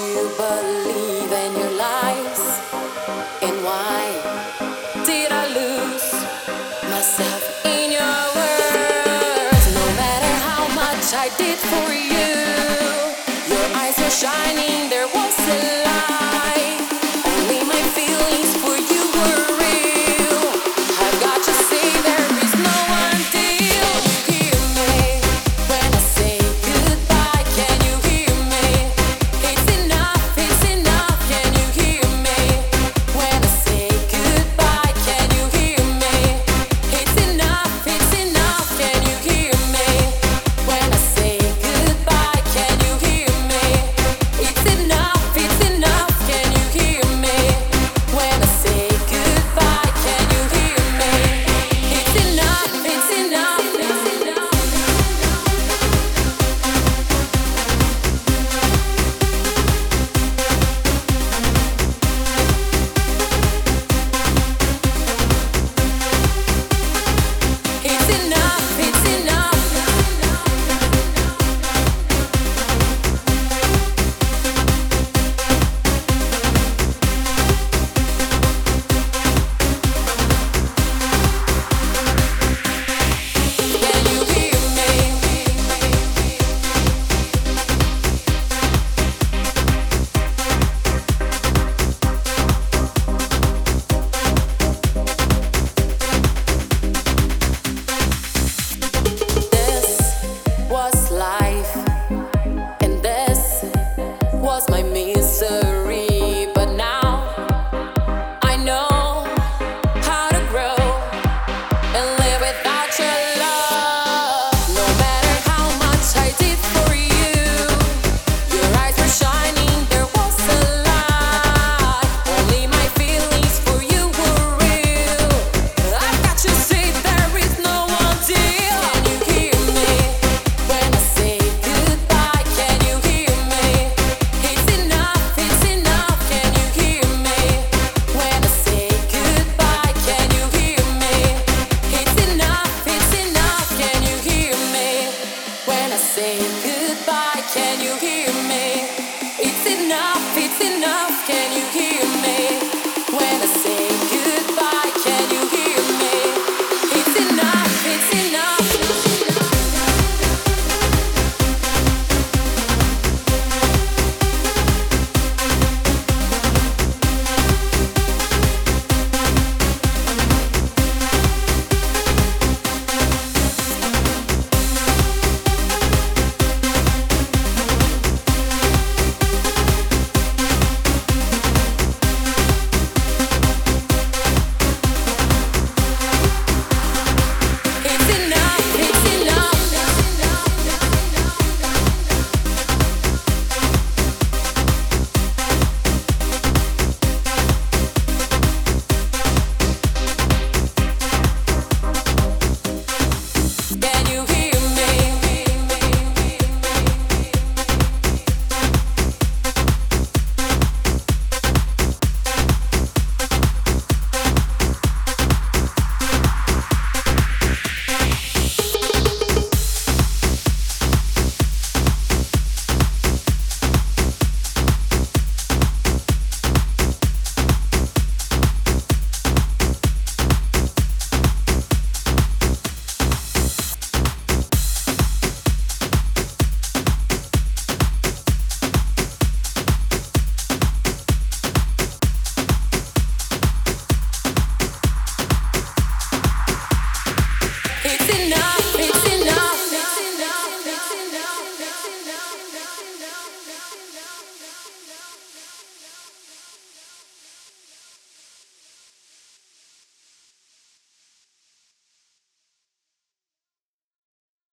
you believe